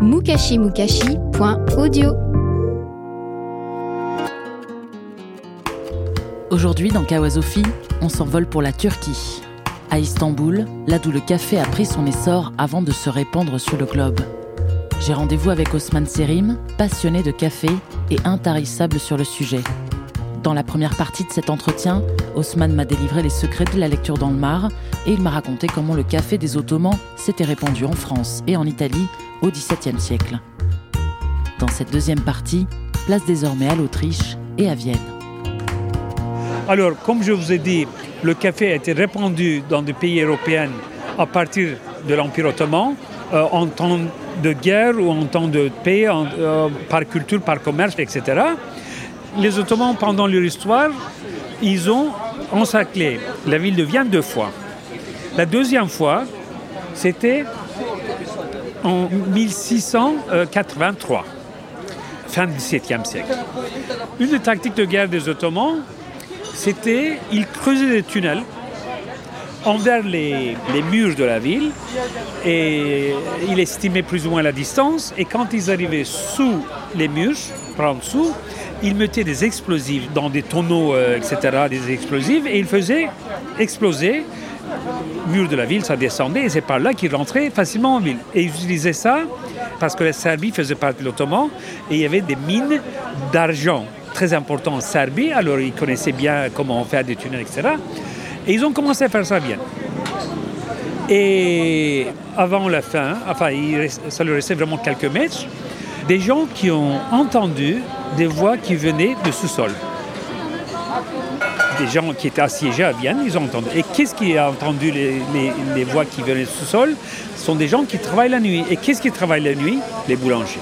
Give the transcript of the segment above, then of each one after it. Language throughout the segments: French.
mukashimukashi.audio Aujourd'hui, dans Kawasofi, on s'envole pour la Turquie. À Istanbul, là d'où le café a pris son essor avant de se répandre sur le globe. J'ai rendez-vous avec Osman Serim, passionné de café et intarissable sur le sujet. Dans la première partie de cet entretien, Osman m'a délivré les secrets de la lecture dans le Mar et il m'a raconté comment le café des Ottomans s'était répandu en France et en Italie au XVIIe siècle. Dans cette deuxième partie, place désormais à l'Autriche et à Vienne. Alors, comme je vous ai dit, le café a été répandu dans des pays européens à partir de l'Empire ottoman, euh, en temps de guerre ou en temps de paix, en- euh, par culture, par commerce, etc. Les Ottomans, pendant leur histoire, ils ont encerclé la ville de Vienne deux fois. La deuxième fois, c'était en 1683, fin du XVIIe siècle. Une des tactiques de guerre des Ottomans, c'était ils creusaient des tunnels envers les, murs de la ville et ils estimaient plus ou moins la distance et quand ils arrivaient sous les murs, par en dessous, ils mettaient des explosifs dans des tonneaux, euh, etc., des explosifs et ils faisaient exploser le mur de la ville, ça descendait et c'est par là qu'ils rentraient facilement en ville. Et ils utilisaient ça parce que la Serbie faisait partie de l'Ottoman et il y avait des mines d'argent très importantes en Serbie, alors ils connaissaient bien comment faire des tunnels, etc. Et ils ont commencé à faire ça Vienne. Et avant la fin, enfin, il ça leur restait vraiment quelques mètres, des gens qui ont entendu des voix qui venaient de sous-sol. Des gens qui étaient assiégés à Vienne, ils ont entendu. Et qu'est-ce qui a entendu les, voix qui venaient du sous-sol Ce sont des gens qui travaillent la nuit. Et qu'est-ce qui travaille la nuit? Les boulangers.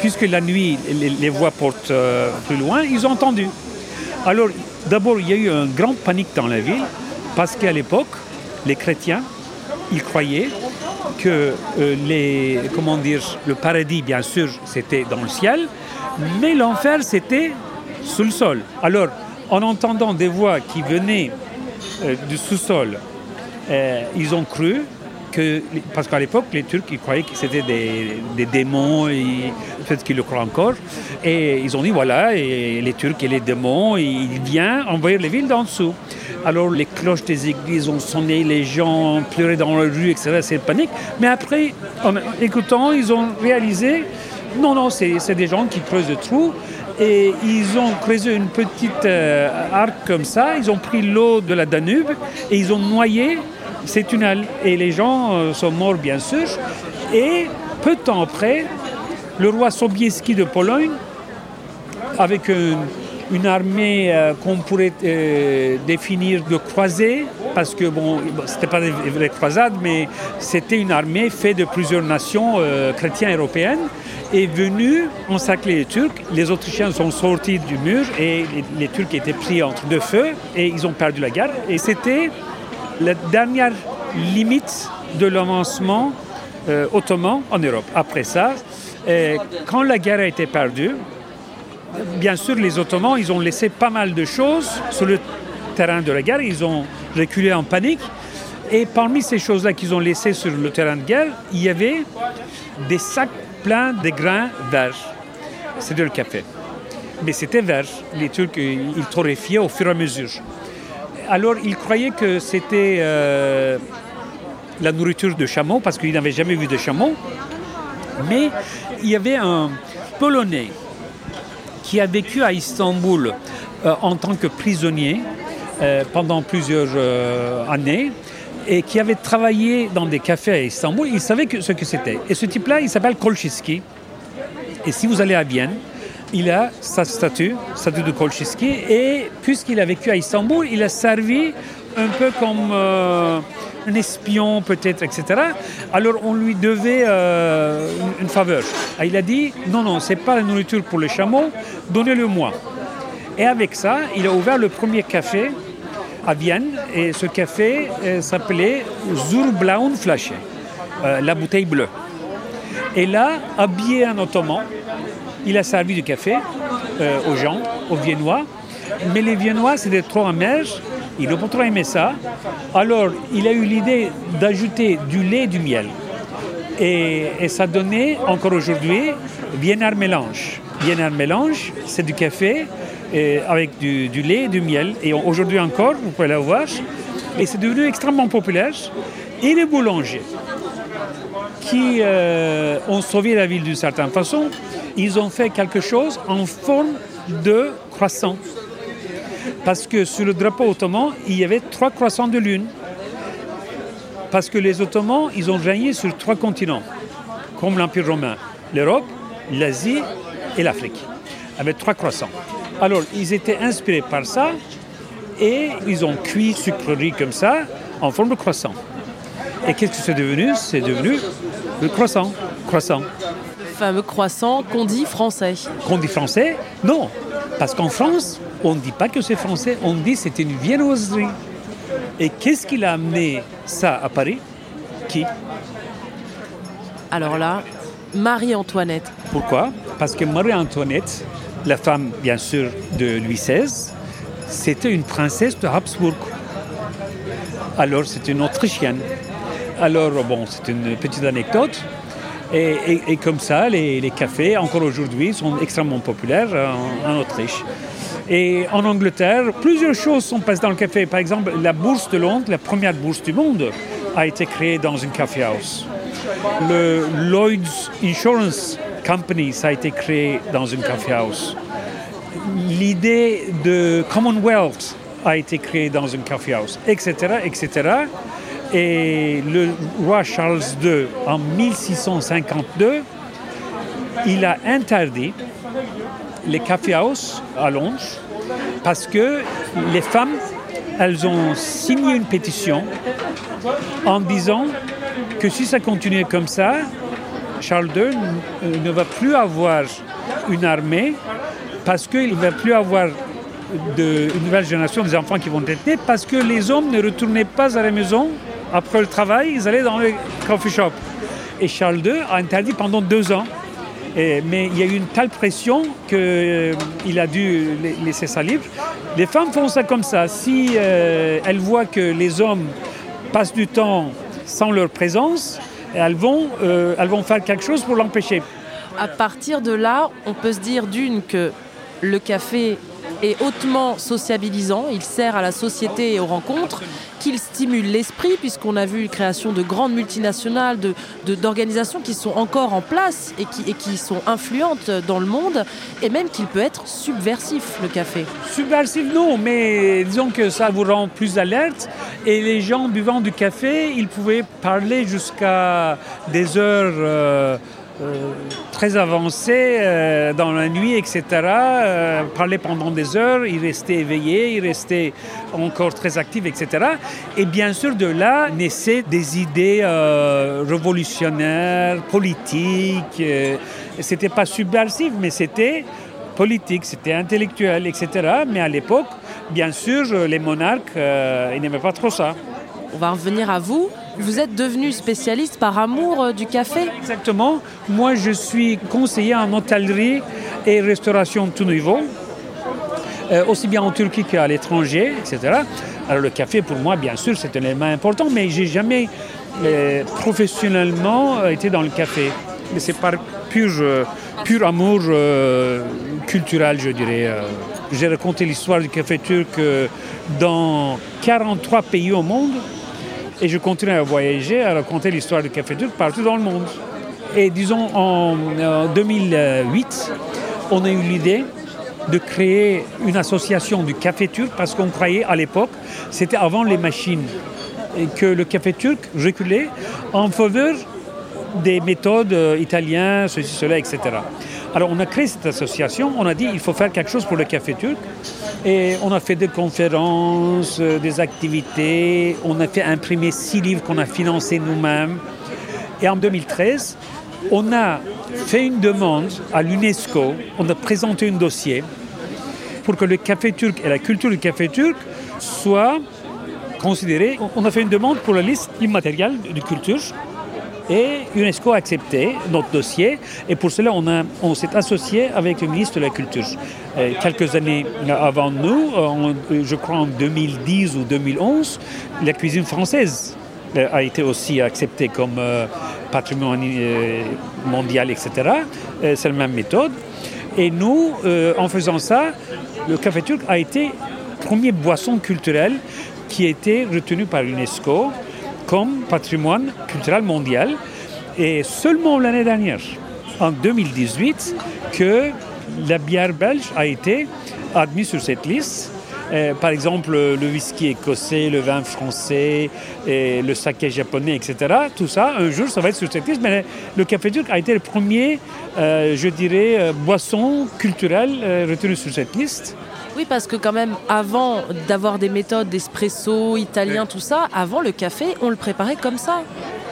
Puisque la nuit, les, les voix portent euh, plus loin, ils ont entendu. Alors, d'abord, il y a eu une grande panique dans la ville, parce qu'à l'époque, les chrétiens, ils croyaient que euh, les, comment dire, le paradis, bien sûr, c'était dans le ciel, mais l'enfer, c'était sous le sol. Alors, en entendant des voix qui venaient euh, du sous-sol, euh, ils ont cru parce qu'à l'époque, les Turcs, ils croyaient que c'était des, démons, et peut-être qu'ils le croient encore, et ils ont dit, voilà, les Turcs et les démons, ils viennent envahir les villes d'en dessous. Alors les cloches des églises ont sonné, les gens pleuraient dans la rue, etc. C'est panique. Mais après, en écoutant, ils ont réalisé, non, non, c'est c'est des gens qui creusent des trous. Et ils ont creusé une petite euh, arc comme ça, ils ont pris l'eau de la Danube et ils ont noyé ces tunnels. Et les gens euh, sont morts, bien sûr. Et peu de temps après, le roi Sobieski de Pologne avec une, armée euh, qu'on pourrait euh, définir de croisée, parce que bon, c'était pas des vraies croisades, mais c'était une armée faite de plusieurs nations chrétiennes européennes, est venue encercler les Turcs. Les Autrichiens sont sortis du mur et les, les Turcs étaient pris entre deux feux et ils ont perdu la guerre. Et c'était la dernière limite de l'avancement euh, ottoman en Europe. Après ça, euh, quand la guerre a été perdue, bien sûr, les Ottomans, ils ont laissé pas mal de choses sur le terrain de la guerre. Ils ont reculé en panique. Et parmi ces choses-là qu'ils ont laissées sur le terrain de guerre, il y avait des sacs pleins de grains verts. C'était le café. Mais c'était vert. Les Turcs, ils torréfiaient au fur et à mesure. Alors, ils croyaient que c'était euh, la nourriture de chameau, parce qu'ils n'avaient jamais vu de chameau. Mais il y avait un Polonais qui a vécu à Istanbul euh, en tant que prisonnier euh, pendant plusieurs années et qui avait travaillé dans des cafés à Istanbul, il savait ce que c'était. Et ce type-là, il s'appelle Kolchiski. Et si vous allez à Vienne, il a sa statue, statue de Kolchiski, et puisqu'il a vécu à Istanbul, il a servi un peu comme euh, un espion peut-être, etc. Alors on lui devait euh, une, faveur. Et il a dit, non, non, c'est pas la nourriture pour les chameaux, donnez-le moi. Et avec ça, il a ouvert le premier café à Vienne, et ce café euh, s'appelait Zurblauen Flasche, euh, la bouteille bleue. Et là, habillé en ottoman, il a servi du café euh, aux gens, aux Viennois. Mais les Viennois, c'était trop amer. Ils n'ont pas trop aimé ça. Alors, il a eu l'idée d'ajouter du lait et du miel. Et, ça donnait, encore aujourd'hui, Vienna mélange. Vienna mélange, c'est du café euh, avec du, du lait et du miel. Et aujourd'hui encore, vous pouvez la voir. Et c'est devenu extrêmement populaire. Et les boulangers, qui euh, ont sauvé la ville d'une certaine façon, ils ont fait quelque chose en forme de croissant. Parce que sur le drapeau ottoman, il y avait trois croissants de lune. Parce que les Ottomans, ils ont régné sur trois continents, comme l'Empire romain, l'Europe, l'Asie et l'Afrique, avec trois croissants. Alors, ils étaient inspirés par ça et ils ont cuit sucrerie comme ça, en forme de croissant. Et qu'est-ce que c'est devenu? C'est devenu le croissant. Croissant. Fameux croissant qu'on dit français. Qu'on dit français Non. Parce qu'en France, on ne dit pas que c'est français, on dit que c'est une viennoiserie. Et qu'est-ce qui a amené ça à Paris? Qui? Alors là, Marie-Antoinette. Pourquoi? Parce que Marie-Antoinette, la femme bien sûr de Louis XVI, c'était une princesse de Habsbourg. Alors c'est une Autrichienne. Alors bon, c'est une petite anecdote. Et, comme ça, les, cafés, encore aujourd'hui, sont extrêmement populaires en, en Autriche. Et en Angleterre, plusieurs choses sont passées dans le café. Par exemple, la bourse de Londres, la première bourse du monde, a été créée dans une café house. Le Lloyd's Insurance Company, ça a été créé dans une café house. L'idée de Commonwealth a été créée dans une café house, etc., etc. Et le roi Charles II, en 1652, il a interdit les café house à Londres parce que les femmes, elles ont signé une pétition en disant que si ça continuait comme ça, Charles II n- ne va plus avoir une armée parce qu'il ne va plus avoir de, une nouvelle génération des enfants qui vont être nés parce que les hommes ne retournaient pas à la maison après le travail, ils allaient dans le coffee shop. Et Charles II a interdit pendant deux ans. Mais il y a eu une telle pression qu'il a dû la- laisser ça libre. Les femmes font ça comme ça. Si euh, elles voient que les hommes passent du temps sans leur présence, elles vont, euh, elles vont faire quelque chose pour l'empêcher. À partir de là, on peut se dire d'une que le café est hautement sociabilisant, il sert à la société et aux rencontres, qu'il stimule l'esprit, puisqu'on a vu la création de grandes multinationales, de- de- d'organisations qui sont encore en place et qui, et qui sont influentes dans le monde, et même qu'il peut être subversif, le café. Subversif, non, mais disons que ça vous rend plus alerte. Et les gens buvant du café, ils pouvaient parler jusqu'à des heures euh, très avancées euh, dans la nuit, etc. euh, parler pendant des heures, ils restaient éveillés, ils restaient encore très actifs, etc. Et bien sûr, de là naissaient des idées euh, révolutionnaires, politiques. euh, c'était pas subversif, mais c'était politique, c'était intellectuel, etc. Mais à l'époque, bien sûr, les monarques, euh, ils n'aimaient pas trop ça. On va revenir à vous. Vous êtes devenu spécialiste par amour euh, du café Exactement. Moi, je suis conseiller en hôtellerie et restauration tout niveau, euh, aussi bien en Turquie qu'à l'étranger, etc. Alors le café, pour moi, bien sûr, c'est un élément important, mais j'ai jamais euh, professionnellement été dans le café. Mais c'est par pur, pur amour culturel, je dirais. J'ai raconté l'histoire du café turc dans 43 pays au monde. Et je continue à voyager, à raconter l'histoire du café turc partout dans le monde. Et disons, en euh, 2008, on a eu l'idée de créer une association du café turc parce qu'on croyait à l'époque, c'était avant les machines, que le café turc reculait en faveur des méthodes euh, italiennes, ceci, cela, etc. Alors on a créé cette association, on a dit il faut faire quelque chose pour le café turc. Et on a fait des conférences, euh, des activités, on a fait imprimer six livres qu'on a financés nous-mêmes. Et en 2013, on a fait une demande à l'UNESCO, on a présenté un dossier pour que le café turc et la culture du café turc soient considérés. On a fait une demande pour la liste immatérielle de culture et UNESCO a accepté notre dossier et pour cela on, s'est associé avec le ministre de la Culture. Euh, quelques années avant nous, je crois en 2010 ou 2011, la cuisine française euh, a été aussi acceptée comme euh, patrimoine mondial, etc. C'est la même méthode. Et nous, en faisant ça, le café turc a été première boisson culturelle qui a été retenu par l'UNESCO comme patrimoine culturel mondial. Et seulement l'année dernière, en 2018, que la bière belge a été admise sur cette liste. Euh, par exemple, le whisky écossais, le vin français, le saké japonais, etc. Tout ça, un jour, ça va être sur cette liste. Mais le café turc a été le premier, euh, je dirais, euh, boisson culturelle retenue sur cette liste. Oui, parce que quand même, avant d'avoir des méthodes d'espresso, italien, tout ça, avant le café, on le préparait comme ça.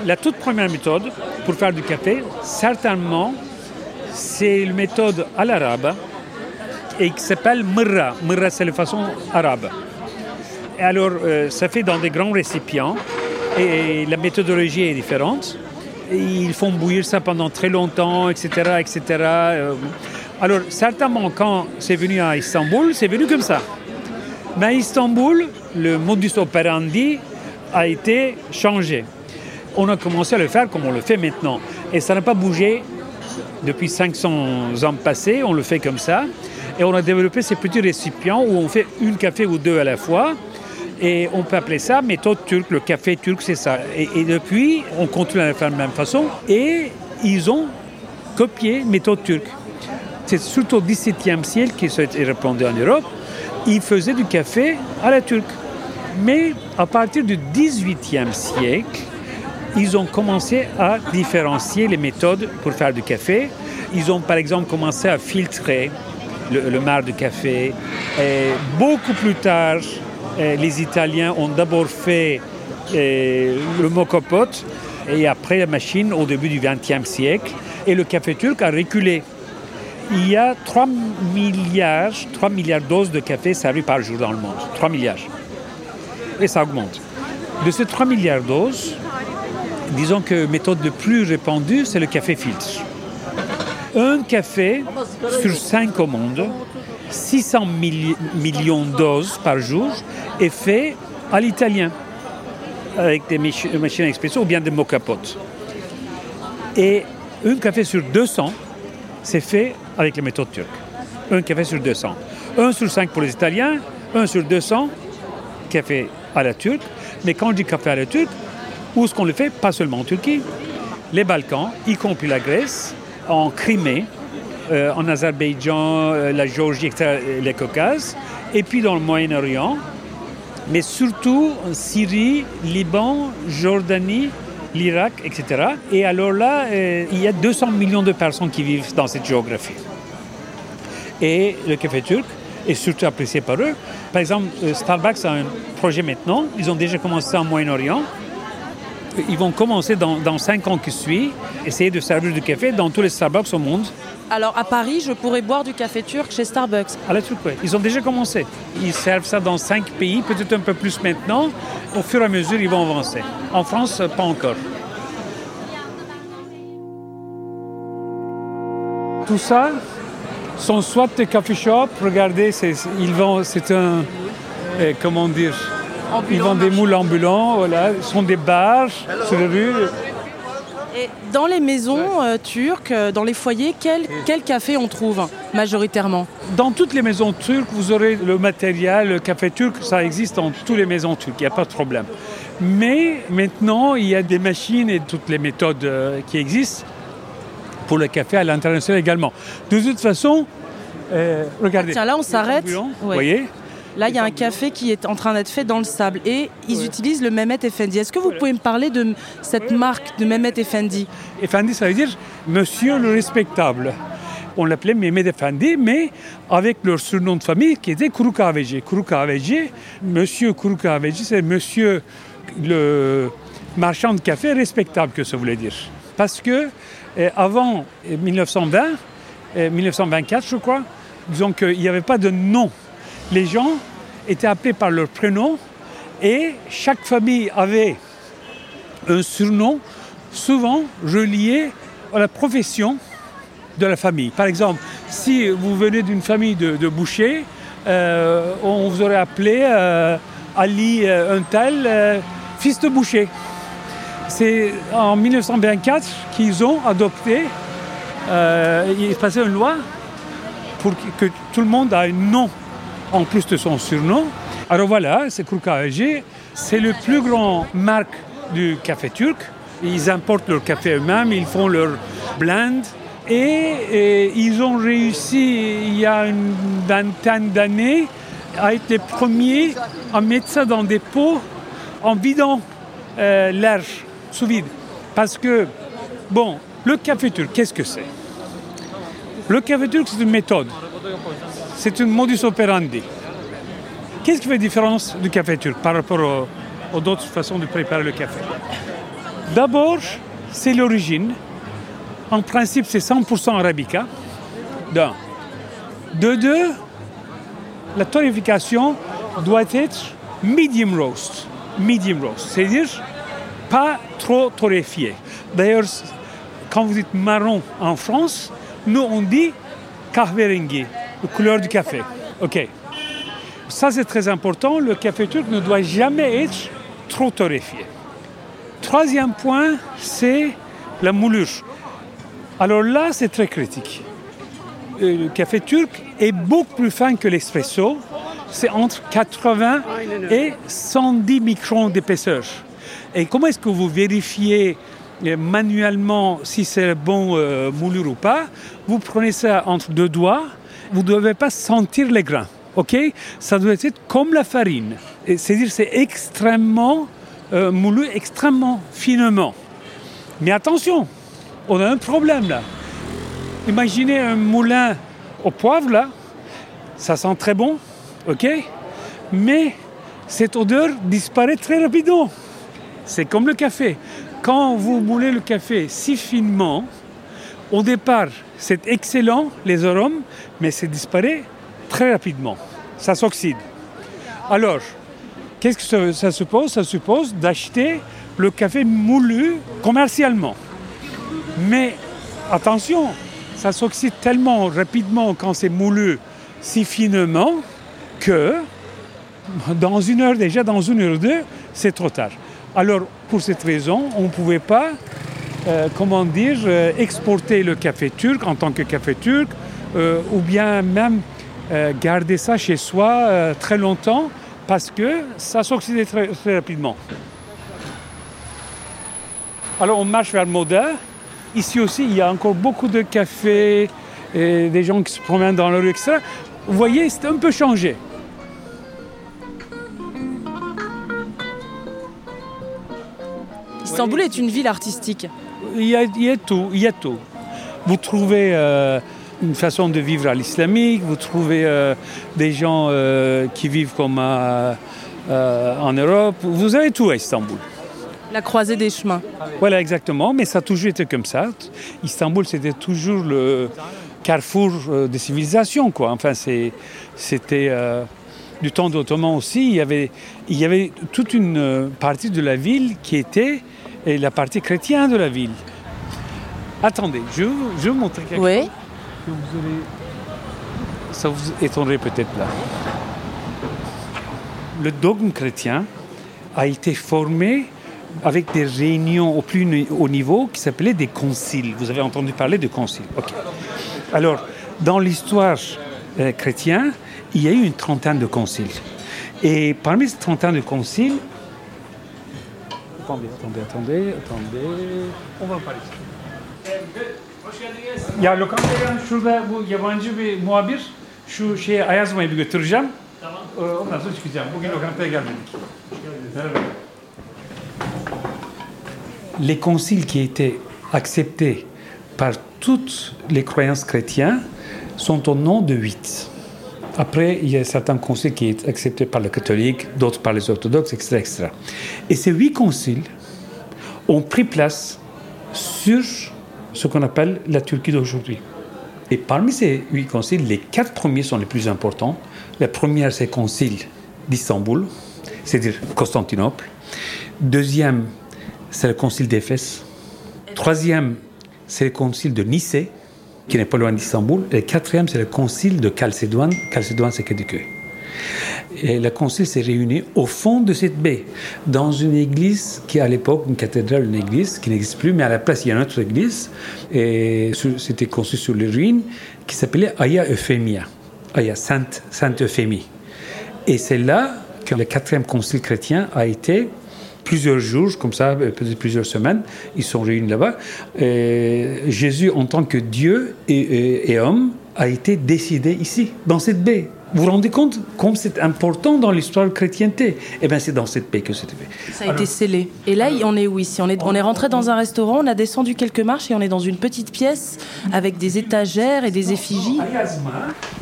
La toute première méthode pour faire du café, certainement, c'est une méthode à l'arabe et qui s'appelle murra. Murra, c'est la façon arabe. Et alors, euh, ça fait dans des grands récipients et la méthodologie est différente. ils font bouillir ça pendant très longtemps, etc., etc. Alors, certainement, quand c'est venu à Istanbul, c'est venu comme ça. Mais à Istanbul, le modus operandi a été changé. On a commencé à le faire comme on le fait maintenant. Et ça n'a pas bougé depuis 500 ans passés, on le fait comme ça. Et on a développé ces petits récipients où on fait une café ou deux à la fois. Et on peut appeler ça méthode turque. Le café turc, c'est ça. Et, et, depuis, on continue à le faire de la même façon. Et ils ont copié méthode turque. C'est surtout au XVIIe siècle qu'il s'est répandu en Europe. Ils faisaient du café à la turque. Mais à partir du XVIIIe siècle, ils ont commencé à différencier les méthodes pour faire du café. Ils ont par exemple commencé à filtrer le, le marc de café. Et beaucoup plus tard, eh, les Italiens ont d'abord fait eh, le mocopote et après la machine au début du XXe siècle. Et le café turc a reculé il y a 3 milliards, 3 milliards de doses de café servis par jour dans le monde. 3 milliards. Et ça augmente. De ces 3 milliards doses, disons que méthode la plus répandue, c'est le café filtre. Un café sur 5 au monde, 600 millions de doses par jour, est fait à l'italien, avec des machines à expresso ou bien des mocapotes. Et un café sur 200, c'est fait avec les méthodes turques. Un café sur 200. Un sur 5 pour les Italiens, un sur 200 café à la turque. Mais quand on dit café à la turque, où est-ce qu'on le fait? Pas seulement en Turquie. Les Balkans, y compris la Grèce, en Crimée, euh, en Azerbaïdjan, euh, la Géorgie, etc., les Caucases, et puis dans le Moyen-Orient, mais surtout en Syrie, Liban, Jordanie, l'Irak, etc. Et alors là, euh, il y a 200 millions de personnes qui vivent dans cette géographie. Et le café turc est surtout apprécié par eux. Par exemple, euh, Starbucks a un projet maintenant. Ils ont déjà commencé en Moyen-Orient. Ils vont commencer dans, dans cinq ans qui suivent, essayer de servir du café dans tous les Starbucks au monde. Alors à Paris, je pourrais boire du café turc chez Starbucks. À la turque, oui. Ils ont déjà commencé. Ils servent ça dans cinq pays, peut-être un peu plus maintenant. Au fur et à mesure, ils vont avancer. En France, pas encore. Tout ça sont soit des coffee shops. Regardez, ils vendent, c'est un, eh, comment dire, ils vendent des moules ambulants. Voilà, ce sont des bars sur les rues. Et dans les maisons euh, turques, euh, dans les foyers, quel, quel, café on trouve majoritairement Dans toutes les maisons turques, vous aurez le matériel, le café turc, ça existe dans toutes les maisons turques, il n'y a pas de problème. Mais maintenant, il y a des machines et toutes les méthodes euh, qui existent pour le café à l'international également. De toute façon, euh, regardez. Tiens, là, on s'arrête. Vous voyez Là, il y a un café qui est en train d'être fait dans le sable et ils utilisent le Mehmet Effendi. Est-ce que vous pouvez me parler de cette marque de Mehmet Effendi Effendi, ça veut dire Monsieur le respectable. on l'appelait Mehmet Efendi, mais avec leur surnom de famille qui était. Kuru Kahveci, monsieur Kuru Kahveci, c'est monsieur le marchand de café respectable que ça voulait dire. Parce que eh, avant 1920, eh, 1924 je crois, disons qu'il n'y avait pas de nom. Les gens étaient appelés par leur prénom et chaque famille avait un surnom souvent relié à la profession de la famille. Par exemple, si vous venez d'une famille de, bouchers, euh, on vous aurait appelé euh, Ali euh, un tel, euh, fils de boucher. C'est en 1924 qu'ils ont adopté, euh, il est passé une loi pour que tout le monde ait un nom en plus de son surnom. Alors voilà, c'est AG, c'est le plus grand marque du café turc. Ils importent leur café eux-mêmes, ils font leur blend. Et, ils ont réussi, il y a une vingtaine d'années, à être les premiers à mettre ça dans des pots en vidant euh, sous vide. Parce que, bon, le café turc, qu'est-ce que c'est? Le café turc, c'est une méthode. C'est une modus operandi. Qu'est-ce qui fait la différence du café turc par rapport aux, aux autres façons de préparer le café? D'abord, c'est l'origine. En principe, c'est 100% arabica. D'un. De deux, la torréfication doit être medium roast. Medium roast, c'est-à-dire pas trop torréfié. D'ailleurs, quand vous dites marron en France, nous on dit kahverengi, la couleur du café. Ok. Ça c'est très important. Le café turc ne doit jamais être trop torréfié. Troisième point, c'est la moulure. Alors là, c'est très critique. Euh, Le café turc est beaucoup plus fin que l'espresso. C'est entre 80 et 110 microns d'épaisseur. Et comment est-ce que vous vérifiez manuellement si c'est bon euh, moulure ou pas Vous prenez ça entre deux doigts. Vous ne devez pas sentir les grains. Ok? Ça doit être comme la farine. C'est-à-dire c'est extrêmement euh, moulu, extrêmement finement. Mais attention, on a un problème là. Imaginez un moulin au poivre là, ça sent très bon, ok? Mais cette odeur disparaît très rapidement. C'est comme le café. Quand vous moulez le café si finement, au départ, c'est excellent, les arômes, mais ça disparaît très rapidement. Ça s'oxyde. Alors, qu'est-ce que ça, suppose? Ça suppose d'acheter le café moulu commercialement. Mais attention, ça s'oxyde tellement rapidement quand c'est moulu si finement que dans une heure déjà, dans une heure ou deux, c'est trop tard. Alors, pour cette raison, on ne pouvait pas, euh, comment dire, euh, exporter le café turc en tant que café turc, euh, ou bien même garder ça chez soi très longtemps, parce que ça s'oxydait très, rapidement. Alors, on marche vers Moda. Ici aussi, il y a encore beaucoup de cafés, des gens qui se promènent dans la rue, etc. Vous voyez, c'est un peu changé. Istanbul est une ville artistique. Il y a, il y a tout, il y a tout. Vous trouvez euh, une façon de vivre à l'islamique, vous trouvez euh, des gens euh, qui vivent comme en Europe. Vous avez tout à Istanbul. La croisée des chemins. Voilà, exactement, mais ça a toujours été comme ça. Istanbul, c'était toujours le carrefour des civilisations, quoi. Enfin, c'était du temps d'Ottoman aussi. Il y, avait, il y avait toute une partie de la ville qui était et la partie chrétienne de la ville. Attendez, je, vais vous- je vais vous montrer quelque Oui. chose que vous allez... Ça vous étonnerait peut-être là. Le dogme chrétien a été formé avec des réunions au plus haut niveau qui s'appelaient des conciles. Vous avez entendu parler de conciles. Alors, dans l'histoire euh, chrétienne, il y a eu une trentaine de conciles. Et parmi ces trentaine de conciles, attendez, attendez, attendez, attendez, on va parler. Ya lokantaya şurada bu yabancı bir muhabir şu şeye Ayazma'yı bir götüreceğim. Tamam. Ondan sonra çıkacağım. Bugün lokantaya gelmedik. Merhaba. Les conciles qui étaient acceptés par toutes les croyances chrétiennes, sont au nom de huit. Après, il y a certains conciles qui sont acceptés par les catholiques, d'autres par les orthodoxes, etc., etc. Et ces huit conciles ont pris place sur ce qu'on appelle la Turquie d'aujourd'hui. Et parmi ces huit conciles, les quatre premiers sont les plus importants. La première, c'est le concile d'Istanbul, c'est-à-dire Constantinople. Deuxième, c'est le concile d'Éphèse. Troisième, c'est le concile de Nicée, qui n'est pas loin d'Istanbul. Et le quatrième, c'est le concile de Chalcédoine. Chalcédoine, c'est Kadıköy. Et le concile s'est réuni au fond de cette baie, dans une église qui, à l'époque, une cathédrale, une église qui n'existe plus, mais à la place, il y a une autre église. Et c'était construit sur les ruines, qui s'appelait Aya Euphemia. Aya, Sainte, Sainte Euphémie. Et c'est là que le quatrième concile chrétien a été plusieurs jours, comme ça, peut-être plusieurs semaines, ils sont réunis là-bas. Jésus, en tant que Dieu et, et homme, a été décidé ici, dans cette baie. Vous vous rendez compte comme c'est important dans l'histoire de chrétienté? Eh bien, c'est dans cette paix que c'était fait. Ça a été scellé. Et là, on est où ici? On est, on est rentré dans un restaurant, on a descendu quelques marches et on est dans une petite pièce avec des étagères et des effigies.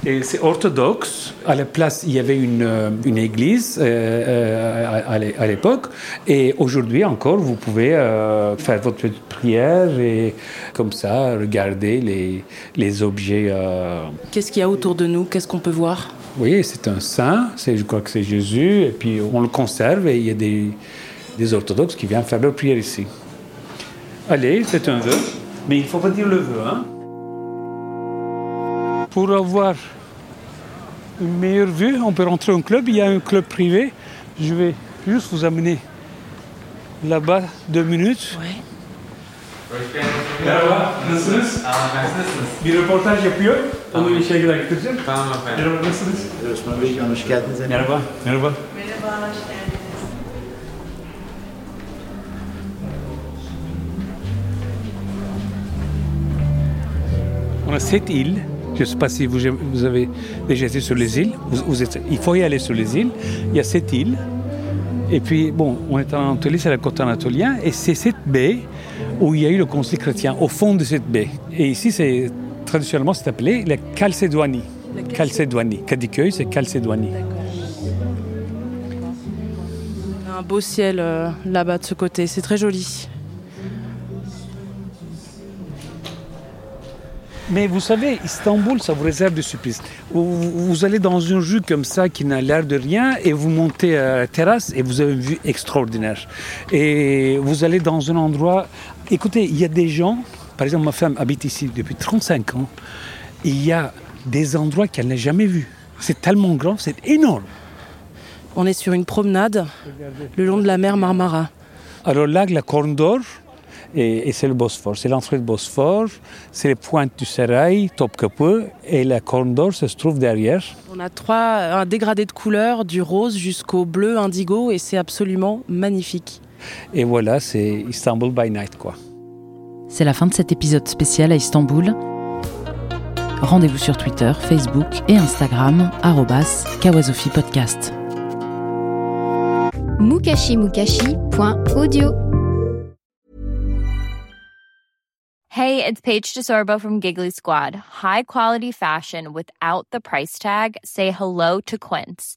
Et c'est orthodoxe. À la place, il y avait une, euh, une église euh, à l'époque. Et aujourd'hui encore, vous pouvez euh, faire votre petite prière et comme ça, regarder les, les objets. Qu'est-ce qu'il y a autour de nous? Qu'est-ce qu'on peut voir? Oui, c'est un saint, je crois que c'est Jésus, et puis on le conserve et il y a des, des orthodoxes qui viennent faire leur prière ici. Allez, c'est un vœu, mais il ne faut pas dire le vœu. Hein? Pour avoir une meilleure vue, on peut rentrer au club. Il y a un club privé. Je vais juste vous amener là-bas deux minutes. Merhaba, nasılsınız? Bir röportaj yapıyor. Onu bir şey kadar getireceğim. Tamam efendim. Merhaba, nasılsınız? Osman Bey, hoş geldiniz. Merhaba, merhaba. On a sept îles. Je ne sais pas si vous, vous avez déjà été sur les îles. Vous, vous êtes, il faut y aller sur les îles. Il y a sept îles. Et puis, bon, on est en Anatolie, c'est la côte anatolienne. Et c'est cette baie où il y a eu le concile chrétien, au fond de cette baie. Et ici, c'est traditionnellement, c'est appelé la Chalcédoanie. Chalcédoanie. Kadıköy, c'est Chalcédoanie. Un beau ciel euh, là-bas de ce côté, c'est très joli. Mais vous savez, Istanbul, ça vous réserve des surprises. Vous, vous allez dans une rue comme ça qui n'a l'air de rien et vous montez à la terrasse et vous avez une vue extraordinaire. Et vous allez dans un endroit... Écoutez, il y a des gens, par exemple ma femme habite ici depuis 35 ans, il y a des endroits qu'elle n'a jamais vus. C'est tellement grand, c'est énorme. On est sur une promenade le long de la mer Marmara. Alors là, la Corne d'Or, et, et c'est le Bosphore. C'est l'entrée du Bosphore, c'est les pointes du Serail, Topkapı, et la Corne d'Or se trouve derrière. On a trois, un dégradé de couleurs, du rose jusqu'au bleu indigo, et c'est absolument magnifique. Et voilà, c'est Istanbul by night, quoi. C'est la fin de cet épisode spécial à Istanbul. Rendez-vous sur Twitter, Facebook et Instagram, Kawasofi Podcast. mukashimukashi.audio Hey, it's Paige DeSorbo from Giggly Squad. High quality fashion without the price tag. Say hello to Quince.